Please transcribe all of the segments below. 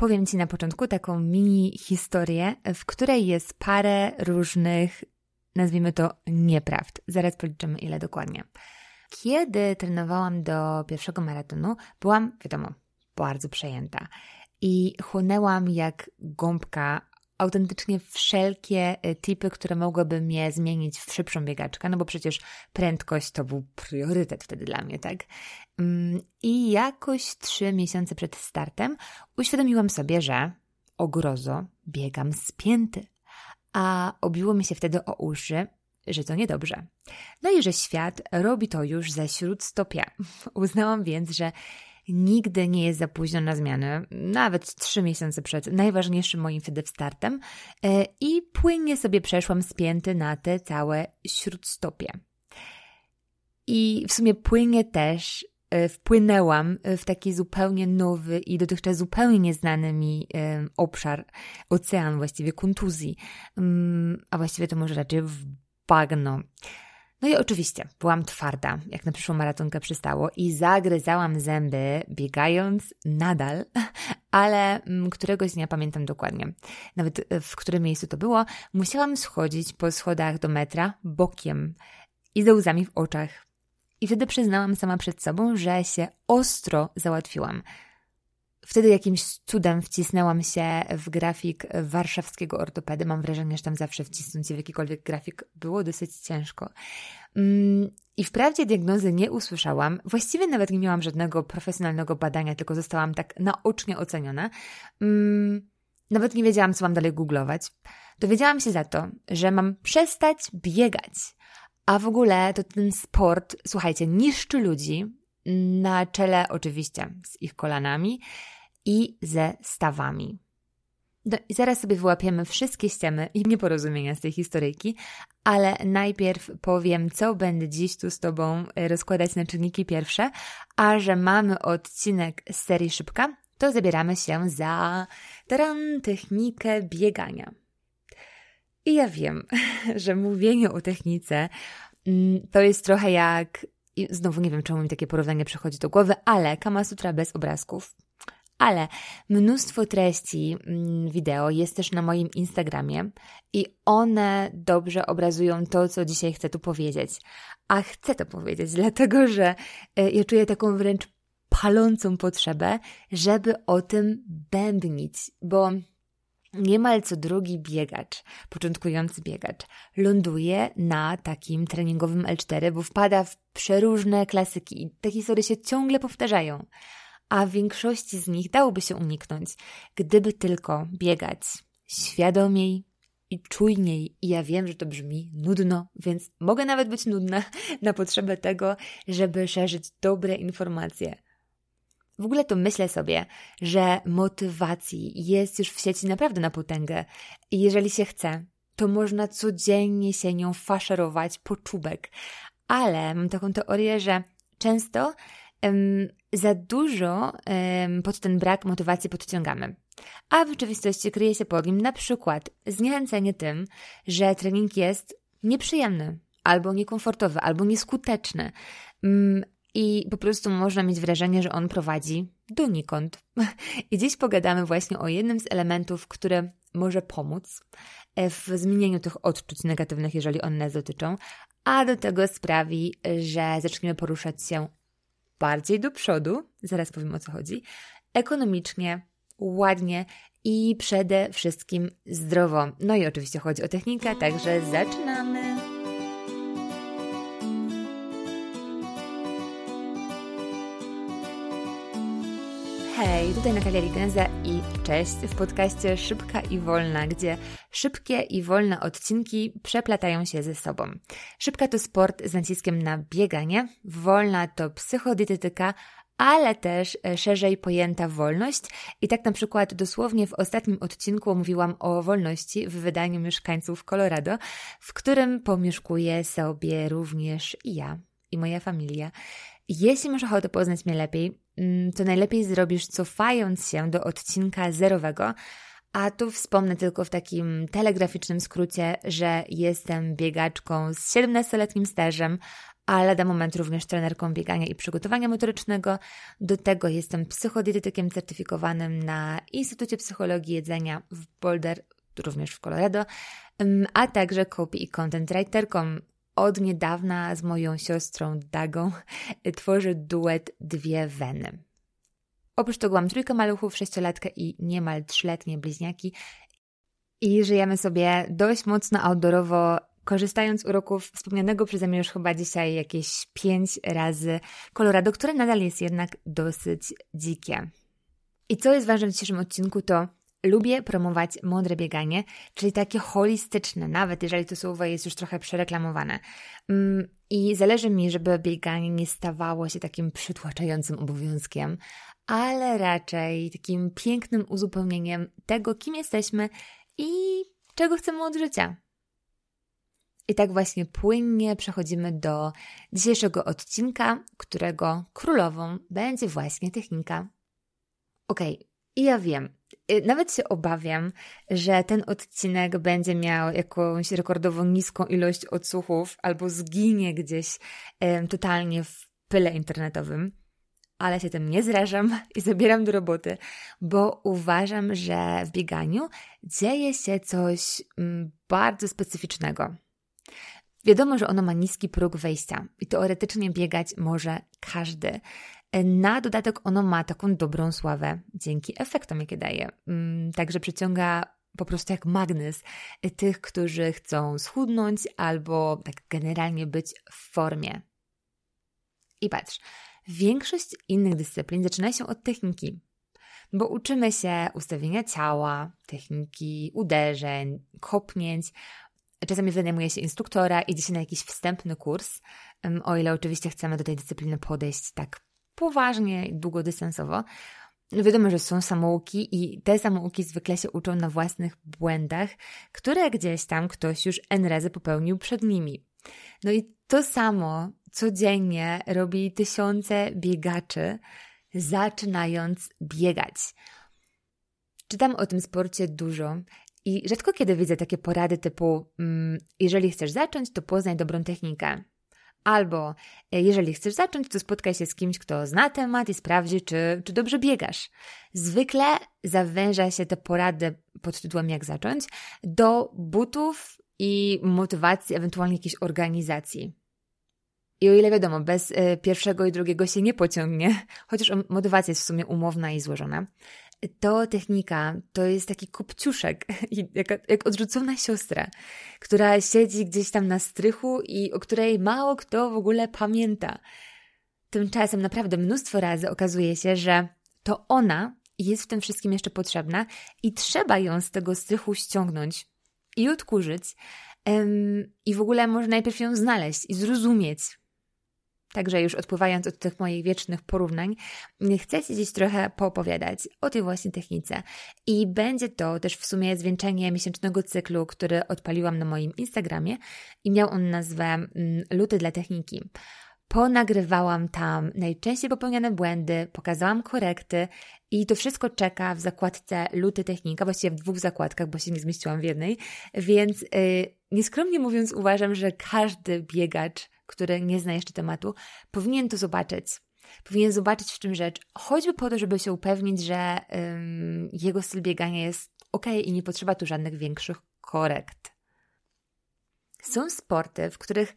powiem Ci na początku taką mini historię, w której jest parę różnych, nazwijmy to, nieprawd. Zaraz policzymy, ile dokładnie. Kiedy trenowałam do pierwszego maratonu, byłam, wiadomo, bardzo przejęta i chłonęłam jak gąbka autentycznie wszelkie y, tipy, które mogłyby mnie zmienić w szybszą biegaczkę, no bo przecież prędkość to był priorytet wtedy dla mnie, tak? Mm, I jakoś trzy miesiące przed startem uświadomiłam sobie, że o grozo biegam spięty, a obiło mi się wtedy o uszy, że to niedobrze. No i że świat robi to już ze śródstopia. Uznałam więc, że Nigdy nie jest za późno na zmianę, nawet trzy miesiące przed najważniejszym moim wtedy startem e, i płynnie sobie przeszłam spięty na te całe śródstopie. I w sumie płynnie też e, wpłynęłam w taki zupełnie nowy i dotychczas zupełnie nieznany mi e, obszar, ocean właściwie kontuzji, mm, a właściwie to może raczej w bagno. No i oczywiście byłam twarda, jak na przyszłą maratonkę przystało i zagryzałam zęby, biegając nadal, ale mm, któregoś dnia pamiętam dokładnie, nawet e, w którym miejscu to było, musiałam schodzić po schodach do metra bokiem i ze łzami w oczach. I wtedy przyznałam sama przed sobą, że się ostro załatwiłam. Wtedy jakimś cudem wcisnęłam się w grafik warszawskiego ortopedy. Mam wrażenie, że tam zawsze wcisnąć się w jakikolwiek grafik było dosyć ciężko. Mm, I wprawdzie diagnozy nie usłyszałam, właściwie nawet nie miałam żadnego profesjonalnego badania, tylko zostałam tak naocznie oceniona. Mm, nawet nie wiedziałam, co mam dalej googlować. Dowiedziałam się za to, że mam przestać biegać. A w ogóle to ten sport, słuchajcie, niszczy ludzi, na czele oczywiście z ich kolanami i ze stawami. No i zaraz sobie wyłapiemy wszystkie ściemy i nieporozumienia z tej historyjki, ale najpierw powiem, co będę dziś tu z Tobą e, rozkładać na czynniki pierwsze, a że mamy odcinek z serii szybka, to zabieramy się za taran, technikę biegania. I ja wiem, że mówienie o technice mm, to jest trochę jak, znowu nie wiem, czemu mi takie porównanie przychodzi do głowy, ale Kama Sutra bez obrazków ale mnóstwo treści mm, wideo jest też na moim Instagramie i one dobrze obrazują to, co dzisiaj chcę tu powiedzieć. A chcę to powiedzieć, dlatego że e, ja czuję taką wręcz palącą potrzebę, żeby o tym bębnić, bo Niemal co drugi biegacz, początkujący biegacz, ląduje na takim treningowym L4, bo wpada w przeróżne klasyki i te historie się ciągle powtarzają a większości z nich dałoby się uniknąć, gdyby tylko biegać świadomiej i czujniej. I ja wiem, że to brzmi nudno, więc mogę nawet być nudna na potrzebę tego, żeby szerzyć dobre informacje. W ogóle to myślę sobie, że motywacji jest już w sieci naprawdę na potęgę i jeżeli się chce, to można codziennie się nią faszerować po czubek. Ale mam taką teorię, że często za dużo pod ten brak motywacji podciągamy. A w rzeczywistości kryje się pod nim na przykład zniechęcenie tym, że trening jest nieprzyjemny, albo niekomfortowy, albo nieskuteczny. Mm, I po prostu można mieć wrażenie, że on prowadzi donikąd. I dziś pogadamy właśnie o jednym z elementów, który może pomóc e, w zmienieniu tych odczuć negatywnych, jeżeli one nas dotyczą, a do tego sprawi, że zaczniemy poruszać się bardziej do przodu, zaraz powiem o co chodzi, ekonomicznie, ładnie i przede wszystkim zdrowo. No i oczywiście chodzi o technikę, także zaczynamy. Hej, tutaj Natalia Ligenza i cześć w podcaście Szybka i Wolna, gdzie szybkie i wolne odcinki przeplatają się ze sobą. Szybka to sport z naciskiem na bieganie, wolna to psychodietetyka, ale też e, szerzej pojęta wolność. I tak na przykład dosłownie w ostatnim odcinku mówiłam o wolności w wydaniu mieszkańców Colorado, w którym pomieszkuję sobie również i ja, i moja familia. Jeśli masz ochotę poznać mnie lepiej, to najlepiej zrobisz cofając się do odcinka zerowego, a tu wspomnę tylko w takim telegraficznym skrócie, że jestem biegaczką z 17-letnim stażem, a lada moment również trenerką biegania i przygotowania motorycznego. Do tego jestem psychodietetykiem certyfikowanym na Instytucie Psychologii Jedzenia w Boulder, również w Colorado, a także copy i content writerką. Od niedawna z moją siostrą Dagą tworzę duet Dwie Weny. Oprócz tego mam trójkę maluchów, sześciolatkę i niemal trzyletnie bliźniaki i żyjemy sobie dość mocno outdoorowo, korzystając z uroków wspomnianego przeze mnie już chyba dzisiaj jakieś pięć razy Colorado, które nadal jest jednak dosyć dzikie. I co jest ważne w dzisiejszym odcinku, to lubię promować mądre bieganie, czyli takie holistyczne, nawet jeżeli to słowo jest już trochę przereklamowane. Mm, I zależy mi, żeby bieganie nie stawało się takim przytłaczającym obowiązkiem, ale raczej takim pięknym uzupełnieniem tego, kim jesteśmy i czego chcemy od życia. I tak właśnie płynnie przechodzimy do dzisiejszego odcinka, którego królową będzie właśnie technika. Okej, okay, ja wiem, nawet się obawiam, że ten odcinek będzie miał jakąś rekordowo niską ilość odsłuchów albo zginie gdzieś totalnie w pyle internetowym ale się tym nie zrażam i zabieram do roboty, bo uważam, że w bieganiu dzieje się coś mm, bardzo specyficznego. Wiadomo, że ono ma niski próg wejścia i teoretycznie biegać może każdy. Na dodatek ono ma taką dobrą sławę dzięki efektom, jakie daje. Mm, także przyciąga po prostu jak magnes tych, którzy chcą schudnąć albo tak generalnie być w formie. I patrz, Większość innych dyscyplin zaczyna się od techniki, bo uczymy się ustawienia ciała, techniki uderzeń, kopnięć. Czasami wynajmuje się instruktora, idzie się na jakiś wstępny kurs, o ile oczywiście chcemy do tej dyscypliny podejść tak poważnie i długodystansowo. Wiadomo, że są samouki i te samouki zwykle się uczą na własnych błędach, które gdzieś tam ktoś już N razy popełnił przed nimi. No i to samo codziennie robi tysiące biegaczy, zaczynając biegać. Czytam o tym sporcie dużo i rzadko kiedy widzę takie porady typu: mm, jeżeli chcesz zacząć, to poznaj dobrą technikę. Albo e, jeżeli chcesz zacząć, to spotkaj się z kimś, kto zna temat i sprawdzi, czy, czy dobrze biegasz. Zwykle zawęża się te porady pod tytułem jak zacząć do butów i motywacji, ewentualnie jakiejś organizacji. I o ile wiadomo, bez e, pierwszego i drugiego się nie pociągnie, chociaż motywacja jest w sumie umowna i złożona, to technika to jest taki kopciuszek, jak, jak odrzucona siostra, która siedzi gdzieś tam na strychu i o której mało kto w ogóle pamięta. Tymczasem naprawdę mnóstwo razy okazuje się, że to ona jest w tym wszystkim jeszcze potrzebna i trzeba ją z tego strychu ściągnąć i odkurzyć. I w ogóle może najpierw ją znaleźć i zrozumieć, Także już odpływając od tych moich wiecznych porównań, chcę Ci dziś trochę poopowiadać o tej właśnie technice. I będzie to też w sumie zwieńczenie miesięcznego cyklu, który odpaliłam na moim Instagramie i miał on nazwę mm, Luty dla techniki. Ponagrywałam tam najczęściej popełniane błędy, pokazałam korekty i to wszystko czeka w zakładce Luty Technika, właściwie w dwóch zakładkach, bo się nie zmieściłam w jednej, więc yy, nieskromnie mówiąc uważam, że każdy biegacz który nie zna jeszcze tematu, powinien to zobaczyć. Powinien zobaczyć, w czym rzecz, choćby po to, żeby się upewnić, że jego styl biegania jest ok i nie potrzeba tu żadnych większych korekt. Są sporty, w których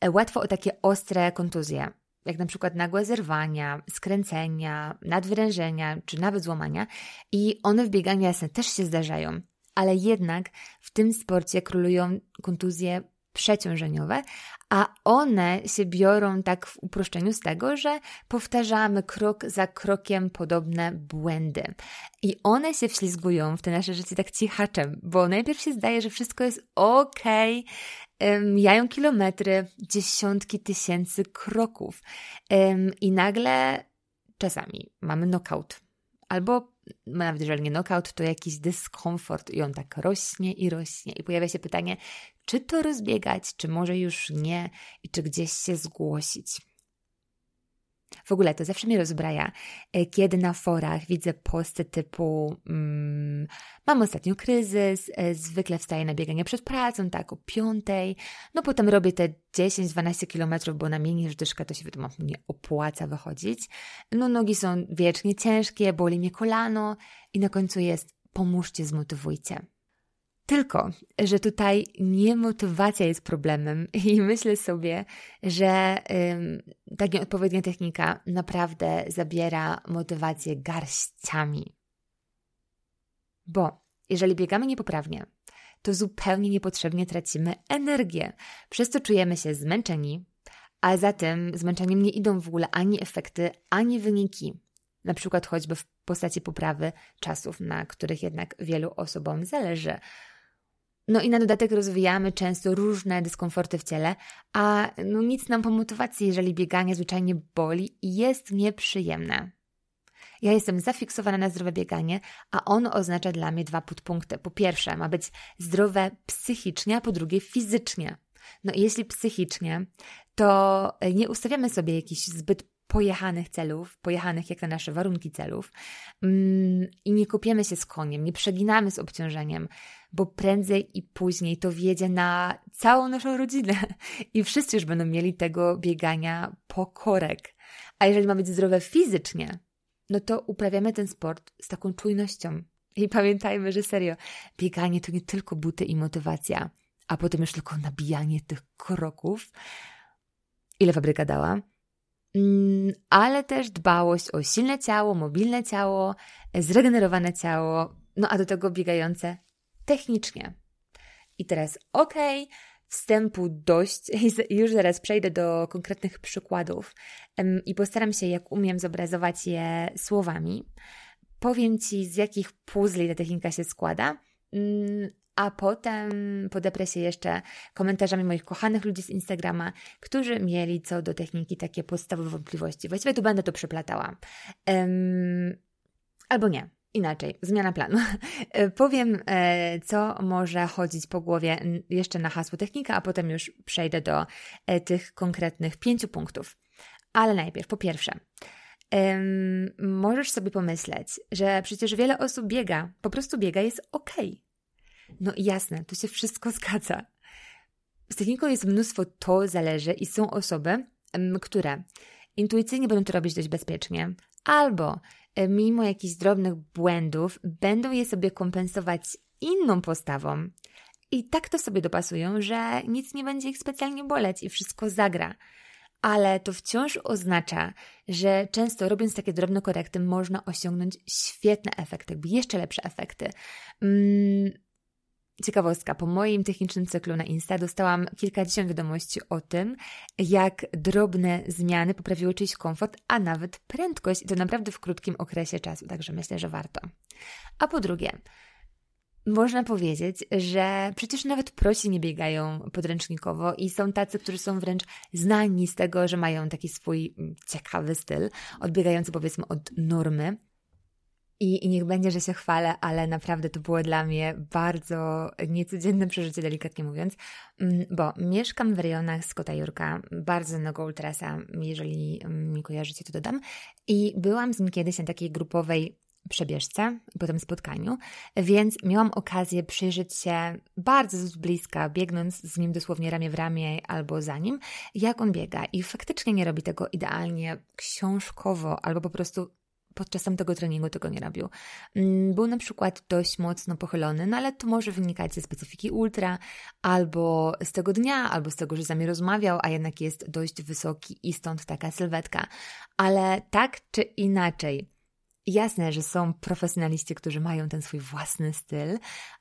e, łatwo o takie ostre kontuzje, jak na przykład nagłe zerwania, skręcenia, nadwyrężenia czy nawet złamania, i one w bieganiu jasne też się zdarzają, ale jednak w tym sporcie królują kontuzje przeciążeniowe, a one się biorą tak w uproszczeniu z tego, że powtarzamy krok za krokiem podobne błędy. I one się wślizgują w te nasze życie tak cichaczem, bo najpierw się zdaje, że wszystko jest ok, mijają kilometry, dziesiątki tysięcy kroków i nagle czasami mamy knockout. Albo nawet jeżeli nie knockout, to jakiś dyskomfort i on tak rośnie i rośnie. I pojawia się pytanie, czy to rozbiegać, czy może już nie i czy gdzieś się zgłosić. W ogóle to zawsze mnie rozbraja, e, kiedy na forach widzę posty typu mm, mam ostatnio kryzys, e, zwykle wstaję na bieganie przed pracą, tak o piątej, no potem robię te 10-12 kilometrów, bo na mini dyszka to się wiadomo nie opłaca wychodzić. No nogi są wiecznie ciężkie, boli mnie kolano i na końcu jest pomóżcie, zmotywujcie. Tylko, że tutaj nie motywacja jest problemem i myślę sobie, że ym, ta nieodpowiednia technika naprawdę zabiera motywację garściami. Bo jeżeli biegamy niepoprawnie, to zupełnie niepotrzebnie tracimy energię, przez co czujemy się zmęczeni, a za tym zmęczeniem nie idą w ogóle ani efekty, ani wyniki. Na przykład choćby w postaci poprawy czasów, na których jednak wielu osobom zależy no i na dodatek rozwijamy często różne dyskomforty w ciele, a no nic nam po motywacji, jeżeli bieganie zwyczajnie boli i jest nieprzyjemne. Ja jestem zafiksowana na zdrowe bieganie, a ono oznacza dla mnie dwa podpunkty. Po pierwsze, ma być zdrowe psychicznie, a po drugie fizycznie. No i jeśli psychicznie, to nie ustawiamy sobie jakichś zbyt pojechanych celów, pojechanych jak na nasze warunki celów mm, i nie kopiemy się z koniem, nie przeginamy z obciążeniem, bo prędzej i później to wiedzie na całą naszą rodzinę i wszyscy już będą mieli tego biegania pokorek. A jeżeli ma być zdrowe fizycznie, no to uprawiamy ten sport z taką czujnością. I pamiętajmy, że serio, bieganie to nie tylko buty i motywacja, a potem już tylko nabijanie tych kroków. Ile fabryka dała? Mm, ale też dbałość o silne ciało, mobilne ciało, zregenerowane ciało, no a do tego biegające technicznie. I teraz ok, wstępu dość już zaraz przejdę do konkretnych przykładów i postaram się, jak umiem, zobrazować je słowami. Powiem Ci, z jakich puzli ta technika się składa, mm, a potem podeprę się jeszcze komentarzami moich kochanych ludzi z Instagrama, którzy mieli co do techniki takie podstawowe wątpliwości. Właściwie tu będę to przeplatała. Albo nie. Inaczej, zmiana planu. Powiem, e, co może chodzić po głowie jeszcze na hasło technika, a potem już przejdę do e, tych konkretnych pięciu punktów. Ale najpierw, po pierwsze, um, możesz sobie pomyśleć, że przecież wiele osób biega, po prostu biega, jest ok. No i jasne, tu się wszystko zgadza. Z techniką jest mnóstwo to zależy i są osoby, które intuicyjnie będą to robić dość bezpiecznie, albo e, mimo jakichś drobnych błędów będą je sobie kompensować inną postawą. I tak to sobie dopasują, że nic nie będzie ich specjalnie boleć i wszystko zagra. Ale to wciąż oznacza, że często robiąc takie drobne korekty, można osiągnąć świetne efekty, jakby jeszcze lepsze efekty. Mm, Ciekawostka, po moim technicznym cyklu na Insta dostałam kilkadziesiąt wiadomości o tym, jak drobne zmiany poprawiły czyjś komfort, a nawet prędkość i to naprawdę w krótkim okresie czasu, także myślę, że warto. A po drugie, można powiedzieć, że przecież nawet prosi nie biegają podręcznikowo i są tacy, którzy są wręcz znani z tego, że mają taki swój mm, ciekawy styl, odbiegający powiedzmy od normy. I, I niech będzie, że się chwalę, ale naprawdę to było dla mnie bardzo niecodzienne przeżycie, delikatnie mówiąc, mm, bo mieszkam w rejonach Skota Jurka, bardzo znanego ultrasa, jeżeli mi kojarzycie, to dodam. I byłam z nim kiedyś na takiej grupowej przebieżce i potem spotkaniu, więc miałam okazję przyjrzeć się bardzo z bliska, biegnąc z nim dosłownie ramię w ramię albo za nim, jak on biega. I faktycznie nie robi tego idealnie książkowo, albo po prostu podczas tamtego treningu tego nie robił. Mm, był na przykład dość mocno pochylony, no ale to może wynikać ze specyfiki ultra, albo z tego dnia, albo z tego, że z nami rozmawiał, a jednak jest dość wysoki i stąd taka sylwetka. Ale tak czy inaczej, Jasne, że są profesjonaliści, którzy mają ten swój własny styl,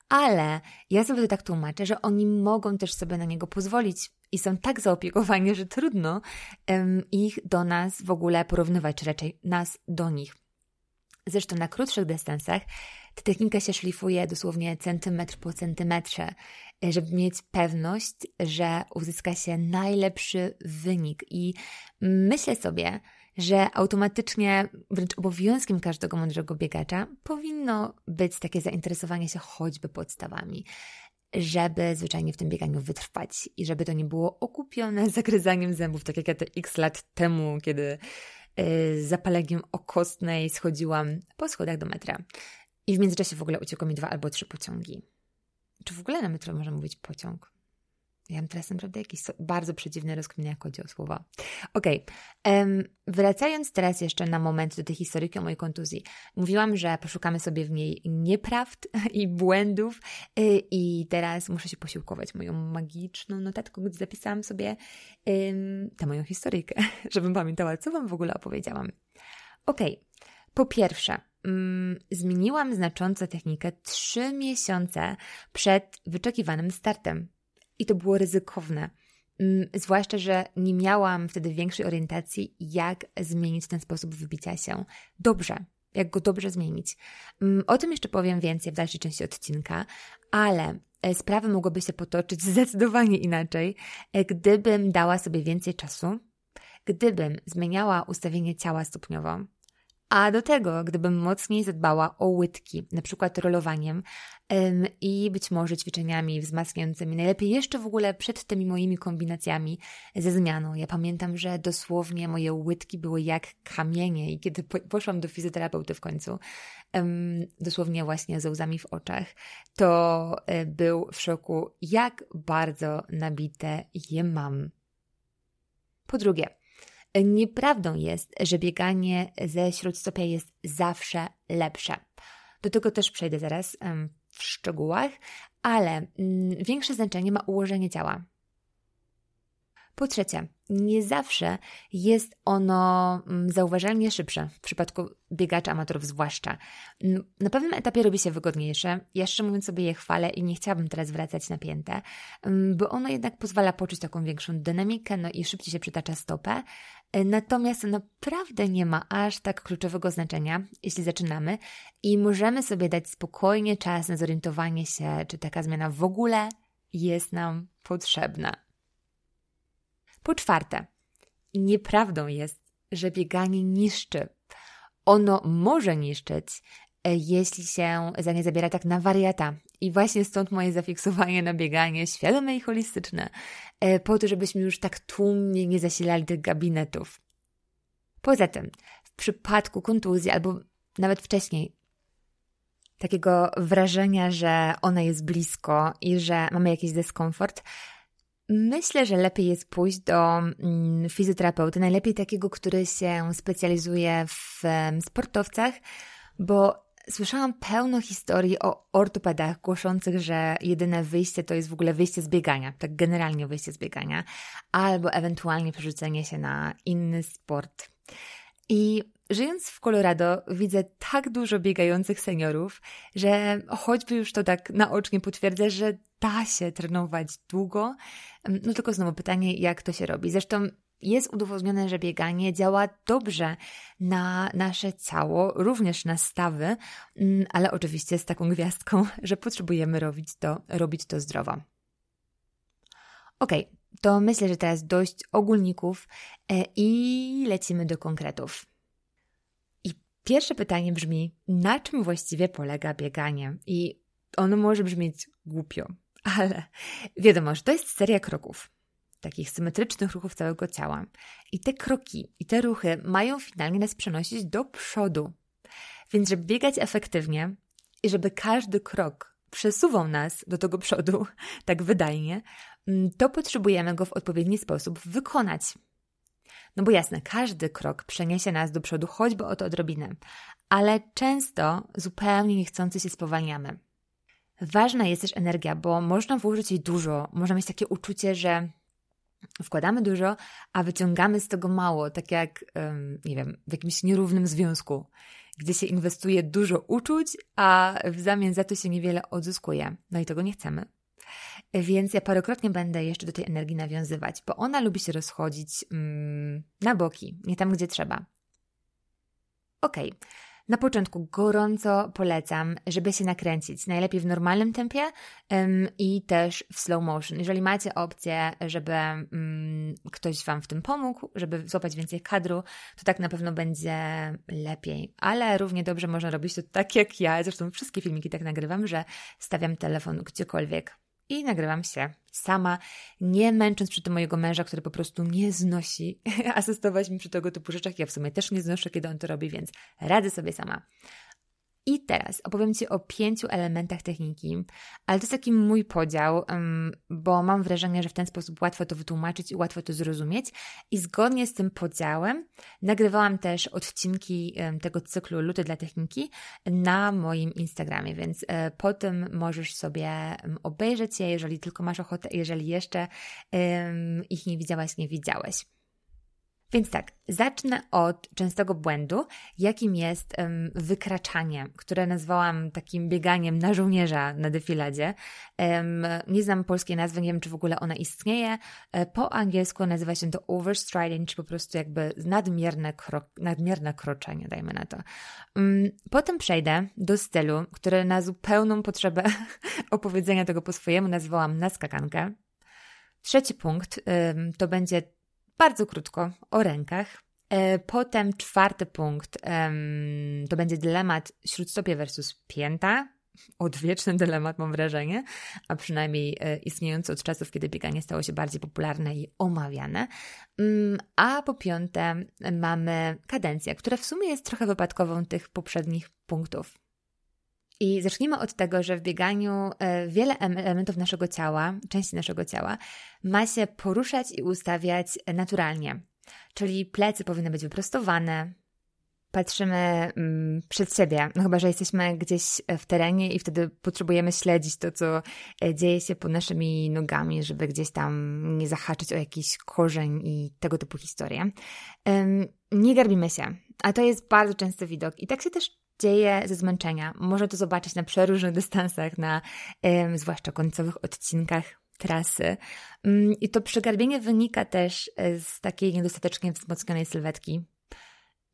ale ja sobie to tak tłumaczę, że oni mogą też sobie na niego pozwolić i są tak zaopiekowani, że trudno um, ich do nas w ogóle porównywać, czy raczej nas do nich. Zresztą na krótszych dystansach ta technika się szlifuje dosłownie centymetr po centymetrze, e, żeby mieć pewność, że uzyska się najlepszy wynik. I myślę sobie, że automatycznie, wręcz obowiązkiem każdego mądrego biegacza powinno być takie zainteresowanie się choćby podstawami żeby zwyczajnie w tym bieganiu wytrwać i żeby to nie było okupione zagryzaniem zębów, tak jak ja to x lat temu, kiedy zapaleniem okostnej schodziłam po schodach do metra. I w międzyczasie w ogóle uciekło mi dwa albo trzy pociągi. Czy w ogóle na metro można mówić pociąg? Ja mam teraz naprawdę jakieś bardzo przeciwne rozkminy, jak chodzi o słowa. Okej, okay. um, wracając teraz jeszcze na moment do tej historyki o mojej kontuzji. Mówiłam, że poszukamy sobie w niej nieprawd i błędów yy, i teraz muszę się posiłkować moją magiczną notatką, gdzie zapisałam sobie yy, tę moją historyjkę, żebym pamiętała, co Wam w ogóle opowiedziałam. Okej, okay. po pierwsze, mm, zmieniłam znacząco technikę trzy miesiące przed wyczekiwanym startem. I to było ryzykowne. Mm, zwłaszcza, że nie miałam wtedy większej orientacji, jak zmienić ten sposób wybicia się dobrze, jak go dobrze zmienić. Mm, o tym jeszcze powiem więcej w dalszej części odcinka, ale e, sprawy mogłyby się potoczyć zdecydowanie inaczej, e, gdybym dała sobie więcej czasu, gdybym zmieniała ustawienie ciała stopniowo, a do tego, gdybym mocniej zadbała o łydki, na przykład rolowaniem ym, i być może ćwiczeniami wzmacniającymi, najlepiej jeszcze w ogóle przed tymi moimi kombinacjami ze zmianą. Ja pamiętam, że dosłownie moje łydki były jak kamienie i kiedy po, poszłam do fizjoterapeuty w końcu, ym, dosłownie właśnie ze łzami w oczach, to y, był w szoku, jak bardzo nabite je mam. Po drugie, Nieprawdą jest, że bieganie ze śródstopia jest zawsze lepsze. Do tego też przejdę zaraz w szczegółach, ale mm, większe znaczenie ma ułożenie ciała. Po trzecie, nie zawsze jest ono mm, zauważalnie szybsze, w przypadku biegaczy amatorów zwłaszcza. Na pewnym etapie robi się wygodniejsze. Ja mówiąc sobie je chwalę i nie chciałabym teraz wracać na piętę, mm, bo ono jednak pozwala poczuć taką większą dynamikę, no i szybciej się przytacza stopę. Natomiast naprawdę nie ma aż tak kluczowego znaczenia, jeśli zaczynamy i możemy sobie dać spokojnie czas na zorientowanie się, czy taka zmiana w ogóle jest nam potrzebna. Po czwarte, nieprawdą jest, że bieganie niszczy. Ono może niszczyć, e, jeśli się za nie zabiera tak na wariata. I właśnie stąd moje zafiksowanie na bieganie świadome i holistyczne, e, po to, żebyśmy już tak tłumnie nie zasilali tych gabinetów. Poza tym, w przypadku kontuzji albo nawet wcześniej, takiego wrażenia, że ona jest blisko i że mamy jakiś dyskomfort, Myślę, że lepiej jest pójść do mm, fizjoterapeuty, najlepiej takiego, który się specjalizuje w sportowcach, bo słyszałam pełno historii o ortopedach głoszących, że jedyne wyjście to jest w ogóle wyjście z biegania, tak generalnie wyjście z biegania, albo ewentualnie przerzucenie się na inny sport. I żyjąc w Colorado widzę tak dużo biegających seniorów, że choćby już to tak naocznie potwierdza, że da się trenować długo. No tylko znowu pytanie, jak to się robi. Zresztą jest udowodnione, że bieganie działa dobrze na nasze ciało, również na stawy, mm, ale oczywiście z taką gwiazdką, że potrzebujemy robić to, robić to zdrowo. Ok, to myślę, że teraz dość ogólników e, i lecimy do konkretów. I pierwsze pytanie brzmi, na czym właściwie polega bieganie? I ono może brzmieć głupio, ale wiadomo, że to jest seria kroków, takich symetrycznych ruchów całego ciała. I te kroki i te ruchy mają finalnie nas przenosić do przodu. Więc, żeby biegać efektywnie i żeby każdy krok przesuwał nas do tego przodu tak wydajnie, mm, to potrzebujemy go w odpowiedni sposób wykonać. No bo jasne, każdy krok przeniesie nas do przodu, choćby o to odrobinę, ale często zupełnie niechcący się spowalniamy. Ważna jest też energia, bo można włożyć jej dużo, można mieć takie uczucie, że wkładamy dużo, a wyciągamy z tego mało, tak jak, nie wiem, w jakimś nierównym związku, gdzie się inwestuje dużo uczuć, a w zamian za to się niewiele odzyskuje. No i tego nie chcemy. Więc ja parokrotnie będę jeszcze do tej energii nawiązywać, bo ona lubi się rozchodzić mm, na boki, nie tam, gdzie trzeba. Okej. Okay. Na początku gorąco polecam, żeby się nakręcić. Najlepiej w normalnym tempie i też w slow motion. Jeżeli macie opcję, żeby um, ktoś Wam w tym pomógł, żeby złapać więcej kadru, to tak na pewno będzie lepiej. Ale równie dobrze można robić to tak jak ja. Zresztą wszystkie filmiki tak nagrywam, że stawiam telefon gdziekolwiek i nagrywam się sama, nie męcząc przy tym mojego męża, który po prostu nie znosi asystować mi przy tego typu rzeczach. Ja w sumie też nie znoszę, kiedy on to robi, więc radzę sobie sama. I teraz opowiem Ci o pięciu elementach techniki, ale to jest taki mój podział, bo mam wrażenie, że w ten sposób łatwo to wytłumaczyć i łatwo to zrozumieć. I zgodnie z tym podziałem nagrywałam też odcinki tego cyklu Luty dla techniki na moim Instagramie, więc e, po tym możesz sobie obejrzeć je, jeżeli tylko masz ochotę, jeżeli jeszcze ich nie widziałaś, nie widziałeś. Więc tak, zacznę od częstego błędu, jakim jest um, wykraczanie, które nazwałam takim bieganiem na żołnierza na defiladzie. Um, nie znam polskiej nazwy, nie wiem czy w ogóle ona istnieje. E, po angielsku nazywa się to overstriding, czy po prostu jakby nadmierne, kro nadmierne kroczenie, dajmy na to. Um, potem przejdę do stylu, który na zupełną potrzebę opowiedzenia tego po swojemu nazwałam na skakankę. Trzeci punkt to będzie bardzo krótko o rękach. E, potem czwarty punkt to będzie dylemat śródstopie versus pięta. Odwieczny dylemat, mam wrażenie, a przynajmniej e, istniejący od czasów, kiedy bieganie stało się bardziej popularne i omawiane. Mm, a po piąte mamy kadencję, która w sumie jest trochę wypadkową tych poprzednich punktów. I zacznijmy od tego, że w bieganiu e, wiele elementów naszego ciała, części naszego ciała, ma się poruszać i ustawiać naturalnie. Czyli plecy powinny być wyprostowane, patrzymy mm, przed siebie, no chyba, że jesteśmy gdzieś w terenie i wtedy potrzebujemy śledzić to, co e, dzieje się pod naszymi nogami, żeby gdzieś tam nie zahaczyć o jakiś korzeń i tego typu historie. Nie garbimy się, a to jest bardzo częsty widok i tak się też dzieje ze zmęczenia. Można to zobaczyć na przeróżnych dystansach, na zwłaszcza końcowych odcinkach trasy. Um, I to przegarbienie wynika też e, z takiej niedostatecznie wzmocnionej sylwetki.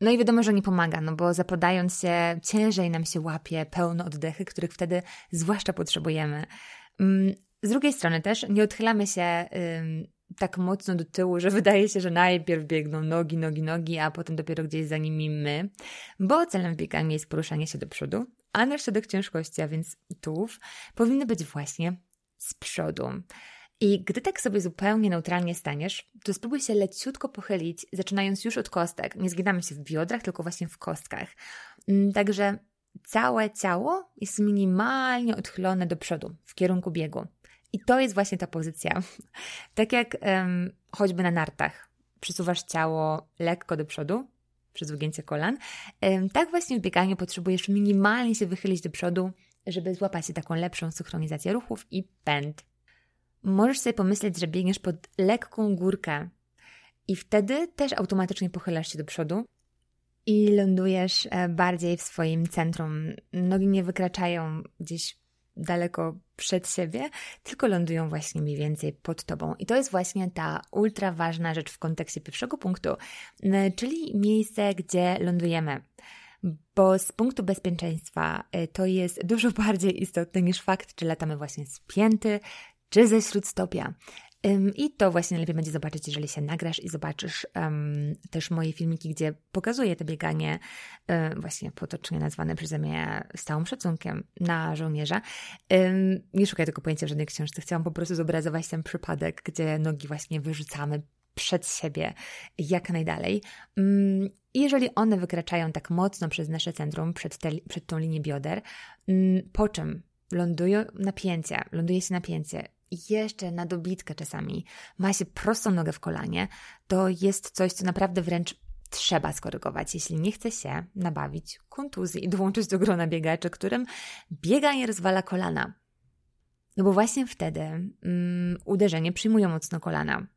No i wiadomo, że nie pomaga, no bo zapadając się, ciężej nam się łapie pełno oddechy, których wtedy zwłaszcza potrzebujemy. Um, z drugiej strony też nie odchylamy się tak mocno do tyłu, że wydaje się, że najpierw biegną nogi, nogi, nogi, a potem dopiero gdzieś za nimi my, bo celem biegania jest poruszanie się do przodu, a nasz środek ciężkości, a więc tułów, powinny być właśnie z przodu. I gdy tak sobie zupełnie neutralnie staniesz, to spróbuj się leciutko pochylić, zaczynając już od kostek. Nie zginamy się w biodrach, tylko właśnie w kostkach. Mm, także całe ciało jest minimalnie odchylone do przodu, w kierunku biegu. I to jest właśnie ta pozycja. Tak jak um, choćby na nartach przesuwasz ciało lekko do przodu przez wygięcie kolan, um, tak właśnie w bieganiu potrzebujesz minimalnie się wychylić do przodu, żeby złapać się taką lepszą synchronizację ruchów i pęd. Możesz sobie pomyśleć, że biegniesz pod lekką górkę i wtedy też automatycznie pochylasz się do przodu i lądujesz e, bardziej w swoim centrum. Nogi nie wykraczają gdzieś daleko przed siebie, tylko lądują właśnie mniej więcej pod tobą. I to jest właśnie ta ultra ważna rzecz w kontekście pierwszego punktu, czyli miejsce, gdzie lądujemy. Bo z punktu bezpieczeństwa y, to jest dużo bardziej istotne niż fakt, czy latamy właśnie spięty, czy ze śródstopia. I to właśnie lepiej będzie zobaczyć, jeżeli się nagrasz i zobaczysz um, też moje filmiki, gdzie pokazuję to bieganie, um, właśnie potocznie nazwane przeze mnie z całym szacunkiem na żołnierza. Um, nie szukaj tego pojęcia w żadnej książce. Chciałam po prostu zobrazować ten przypadek, gdzie nogi właśnie wyrzucamy przed siebie jak najdalej. Jeżeli one wykraczają tak mocno przez nasze centrum, przed, te, przed tą linię bioder, po czym lądują napięcie, ląduje się napięcie jeszcze na dobitkę czasami ma się prostą nogę w kolanie, to jest coś, co naprawdę wręcz trzeba skorygować, jeśli nie chce się nabawić kontuzji i dołączyć do grona biegaczy, którym bieganie rozwala kolana. No bo właśnie wtedy mm, uderzenie przyjmują mocno kolana.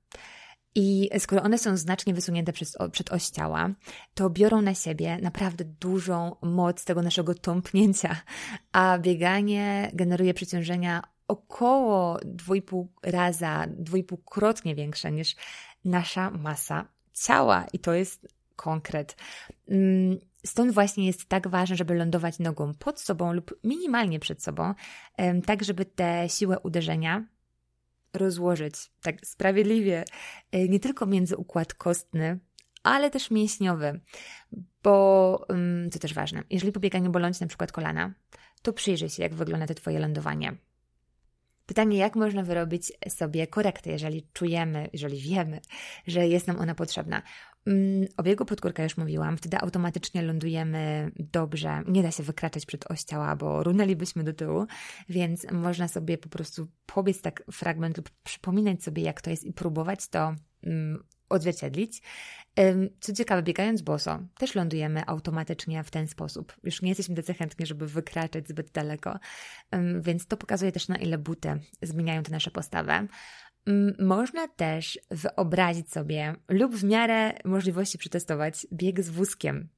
I skoro one są znacznie wysunięte przed, przed oś ciała, to biorą na siebie naprawdę dużą moc tego naszego tąpnięcia, a bieganie generuje przeciążenia około 2,5 raza, 2,5-krotnie większe niż nasza masa ciała i to jest konkret. Mm, stąd właśnie jest tak ważne, żeby lądować nogą pod sobą lub minimalnie przed sobą, tak żeby te siłę uderzenia rozłożyć tak sprawiedliwie, e, nie tylko między układ kostny, ale też mięśniowy, bo to też ważne. Jeżeli po bieganiu bolą na przykład kolana, to przyjrzyj się, jak wygląda to Twoje lądowanie Pytanie, jak można wyrobić sobie korektę, jeżeli czujemy, jeżeli wiemy, że jest nam ona potrzebna. Mm, o biegu podkórka już mówiłam, wtedy automatycznie lądujemy dobrze. Nie da się wykraczać przed oś ciała, bo runęlibyśmy do tyłu, więc można sobie po prostu pobiec tak fragment lub przypominać sobie, jak to jest i próbować to mm, odzwierciedlić. Co ciekawe, biegając boso, też lądujemy automatycznie w ten sposób. Już nie jesteśmy tacy chętni, żeby wykraczać zbyt daleko, więc to pokazuje też, na ile buty zmieniają tę naszą postawę. Można też wyobrazić sobie lub w miarę możliwości przetestować bieg z wózkiem.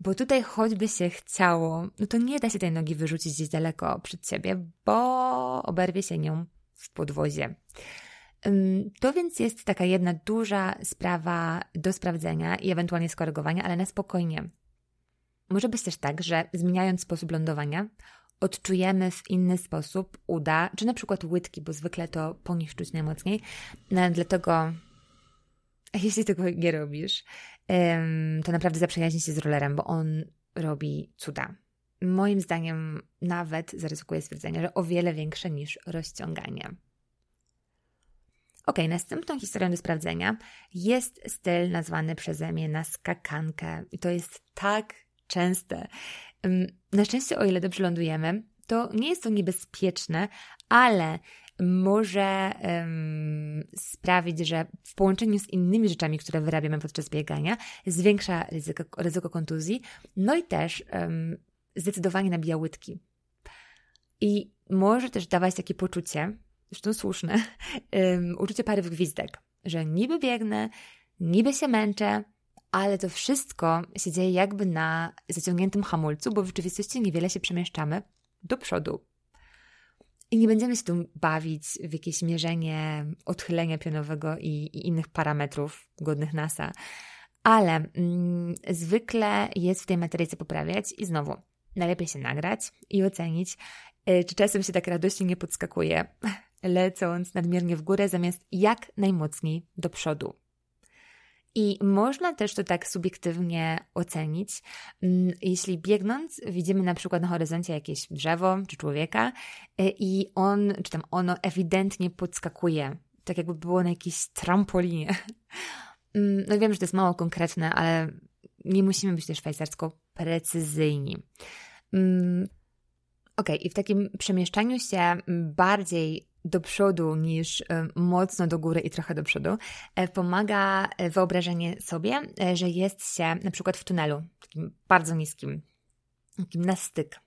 Bo tutaj choćby się chciało, no to nie da się tej nogi wyrzucić gdzieś daleko przed siebie, bo oberwie się nią w podwozie. To więc jest taka jedna duża sprawa do sprawdzenia i ewentualnie skorygowania, ale na spokojnie. Może być też tak, że zmieniając sposób lądowania, odczujemy w inny sposób uda, czy na przykład łydki, bo zwykle to po nich czuć najmocniej. No, dlatego, jeśli tego nie robisz, to naprawdę zaprzyjaźnij się z rollerem, bo on robi cuda. Moim zdaniem nawet zaryzykuję stwierdzenie, że o wiele większe niż rozciąganie. Ok, następną historią do sprawdzenia jest styl nazwany przeze mnie na skakankę. I to jest tak częste. Na szczęście, o ile dobrze lądujemy, to nie jest to niebezpieczne, ale może um, sprawić, że w połączeniu z innymi rzeczami, które wyrabiamy podczas biegania, zwiększa ryzyko, ryzyko kontuzji, no i też um, zdecydowanie nabija łydki. I może też dawać takie poczucie, zresztą słuszne, um, uczucie pary w gwizdek, że niby biegnę, niby się męczę, ale to wszystko się dzieje jakby na zaciągniętym hamulcu, bo w rzeczywistości niewiele się przemieszczamy do przodu. I nie będziemy się tu bawić w jakieś mierzenie odchylenia pionowego i, i innych parametrów godnych NASA, ale mm, zwykle jest w tej materii co poprawiać i znowu najlepiej się nagrać i ocenić, y, czy czasem się tak radośnie nie podskakuje, lecąc nadmiernie w górę, zamiast jak najmocniej do przodu. I można też to tak subiektywnie ocenić. Mm, jeśli biegnąc widzimy na przykład na horyzoncie jakieś drzewo czy człowieka y, i on, czy tam ono ewidentnie podskakuje, tak jakby było na jakiejś trampolinie. Mm, no wiem, że to jest mało konkretne, ale nie musimy być też szwajcarsko precyzyjni. Mm, ok, i w takim przemieszczaniu się bardziej do przodu niż e, mocno do góry i trochę do przodu, e, pomaga e, wyobrażenie sobie, że jest się na przykład w tunelu, takim bardzo niskim, takim na styk.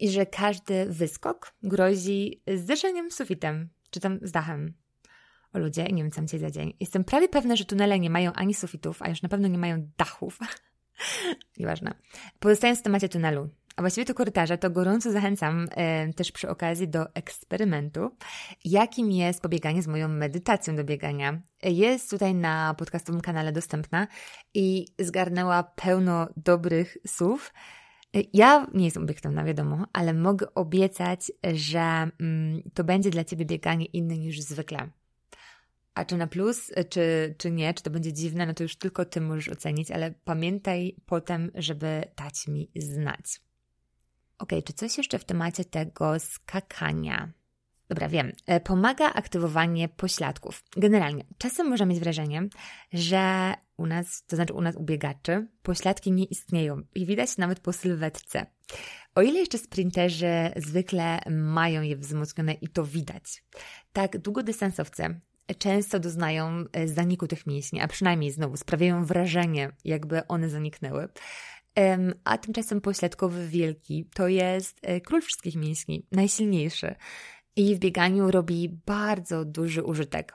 I że każdy wyskok grozi zderzeniem z sufitem, czy tam z dachem. O ludzie, nie wiem co mam za dzień. Jestem prawie pewna, że tunele nie mają ani sufitów, a już na pewno nie mają dachów. Nieważne. Pozostając w temacie tunelu, a właściwie to korytarza, to gorąco zachęcam e, też przy okazji do eksperymentu, jakim jest pobieganie z moją medytacją do biegania. Jest tutaj na podcastowym kanale dostępna i zgarnęła pełno dobrych słów. Ja nie jestem obiektywna, wiadomo, ale mogę obiecać, że mm, to będzie dla Ciebie bieganie inne niż zwykle. A czy na plus, czy, czy nie, czy to będzie dziwne, no to już tylko Ty możesz ocenić, ale pamiętaj potem, żeby dać mi znać. Ok, czy coś jeszcze w temacie tego skakania? Dobra, wiem. E, pomaga aktywowanie pośladków. Generalnie, czasem można mieć wrażenie, że u nas, to znaczy u nas u biegaczy, pośladki nie istnieją i widać nawet po sylwetce. O ile jeszcze sprinterzy zwykle mają je wzmocnione i to widać, tak długodystansowcy często doznają e, zaniku tych mięśni, a przynajmniej znowu sprawiają wrażenie, jakby one zaniknęły. A tymczasem pośladkowy wielki to jest e, król wszystkich mięśni, najsilniejszy. I w bieganiu robi bardzo duży użytek.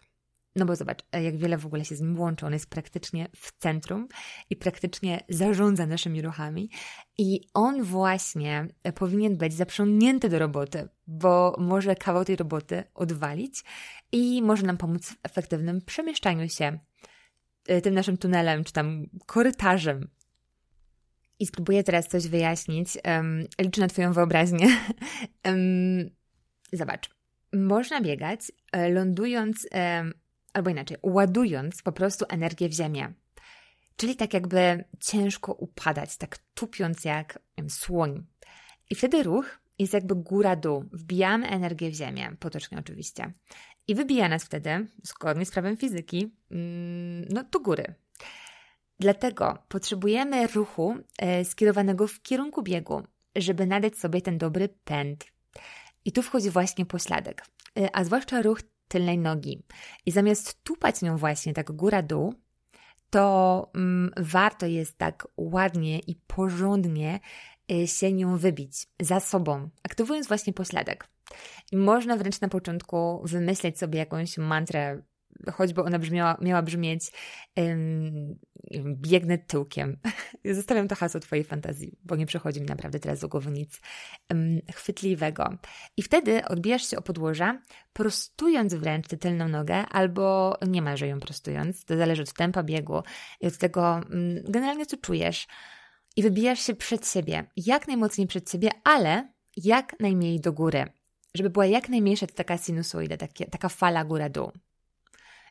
No bo zobacz, e, jak wiele w ogóle się z nim łączy. On jest praktycznie w centrum i praktycznie zarządza naszymi ruchami. I on właśnie e, powinien być zaprzągnięty do roboty, bo może kawał tej roboty odwalić i może nam pomóc w efektywnym przemieszczaniu się tym naszym tunelem, czy tam korytarzem i spróbuję teraz coś wyjaśnić. Um, liczę na Twoją wyobraźnię. um, zobacz. Można biegać, e, lądując, um, albo inaczej, ładując po prostu energię w ziemię. Czyli tak jakby ciężko upadać, tak tupiąc jak wiem, słoń. I wtedy ruch jest jakby góra-dół. Wbijamy energię w ziemię, potocznie oczywiście. I wybija nas wtedy, zgodnie z prawem fizyki, mm, no do góry. Dlatego potrzebujemy ruchu e, skierowanego w kierunku biegu, żeby nadać sobie ten dobry pęd. I tu wchodzi właśnie pośladek, e, a zwłaszcza ruch tylnej nogi. I zamiast tupać nią właśnie tak góra-dół, to mm, warto jest tak ładnie i porządnie y, się nią wybić za sobą, aktywując właśnie pośladek. I można wręcz na początku wymyśleć sobie jakąś mantrę choćby ona brzmiała, miała brzmieć biegnę tyłkiem. Zostawiam to hasło Twojej fantazji, bo nie przychodzi mi naprawdę teraz do głowy nic chwytliwego. I wtedy odbijasz się o podłoża, prostując wręcz tę tylną nogę, albo niemalże ją prostując. To zależy od tempa biegu i od tego generalnie co czujesz. I wybijasz się przed siebie, jak najmocniej przed siebie, ale jak najmniej do góry. Żeby była jak najmniejsza to taka sinusoida, taka fala góra-dół.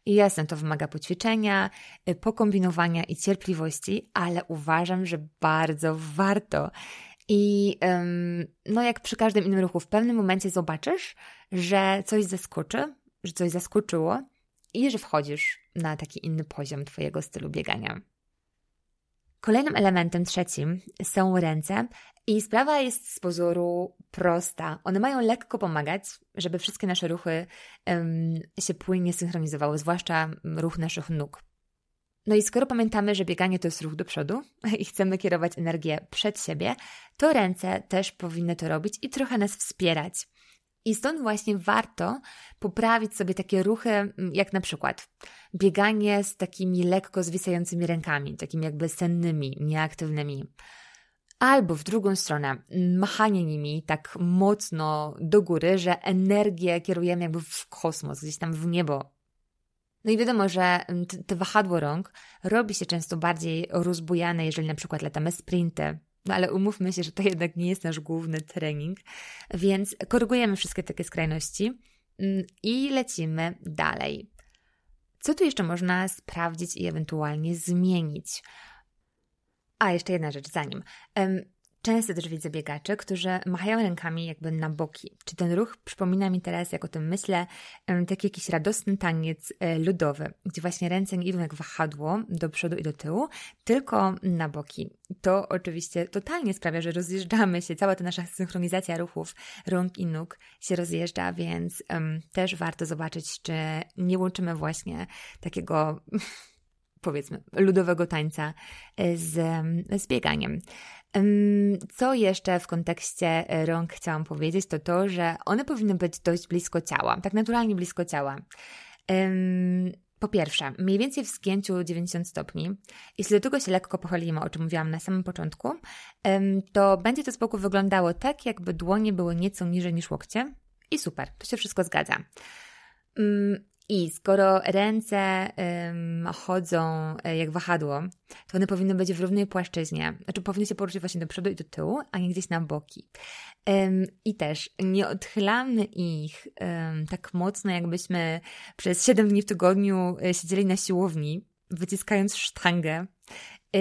I jasne, to wymaga poćwiczenia, y, pokombinowania i cierpliwości, ale uważam, że bardzo warto. I no, jak przy każdym innym ruchu, w pewnym momencie zobaczysz, że coś zaskoczy, że coś zaskoczyło i że wchodzisz na taki inny poziom Twojego stylu biegania. Kolejnym elementem trzecim są ręce i sprawa jest z pozoru prosta. One mają lekko pomagać, żeby wszystkie nasze ruchy um, się płynnie synchronizowały, zwłaszcza ruch naszych nóg. No i skoro pamiętamy, że bieganie to jest ruch do przodu i chcemy kierować energię przed siebie, to ręce też powinny to robić i trochę nas wspierać. I stąd właśnie warto poprawić sobie takie ruchy, mm, jak na przykład bieganie z takimi lekko zwisającymi rękami, takimi jakby sennymi, nieaktywnymi. Albo w drugą stronę, machanie nimi tak mocno do góry, że energię kierujemy jakby w kosmos, gdzieś tam w niebo. No i wiadomo, że mm, te wahadło rąk robi się często bardziej rozbujane, jeżeli na przykład latamy sprinty, no ale umówmy się, że to jednak nie jest nasz główny trening, więc korygujemy wszystkie takie skrajności mm, i lecimy dalej. Co tu jeszcze można sprawdzić i ewentualnie zmienić? A, jeszcze jedna rzecz zanim. Często też widzę biegaczy, którzy machają rękami jakby na boki. Czy ten ruch przypomina mi teraz, jak o tym myślę, taki jakiś radosny taniec e, ludowy, gdzie właśnie ręce nie idą jak wahadło do przodu i do tyłu, tylko na boki. To oczywiście totalnie sprawia, że rozjeżdżamy się, cała ta nasza synchronizacja ruchów rąk i nóg się rozjeżdża, więc um, też warto zobaczyć, czy nie łączymy właśnie takiego powiedzmy, ludowego tańca e, z, z bieganiem. Co jeszcze w kontekście rąk chciałam powiedzieć, to to, że one powinny być dość blisko ciała, tak naturalnie blisko ciała. Po pierwsze, mniej więcej w zgięciu 90 stopni. Jeśli do tego się lekko pochylimy, o czym mówiłam na samym początku, to będzie to z wyglądało tak, jakby dłonie były nieco niżej niż łokcie. I super, to się wszystko zgadza. I skoro ręce um, chodzą e, jak wahadło, to one powinny być w równej płaszczyźnie. Znaczy powinny się poruszać właśnie do przodu i do tyłu, a nie gdzieś na boki. Um, I też nie odchylamy ich um, tak mocno, jakbyśmy przez 7 dni w tygodniu e, siedzieli na siłowni, wyciskając sztangę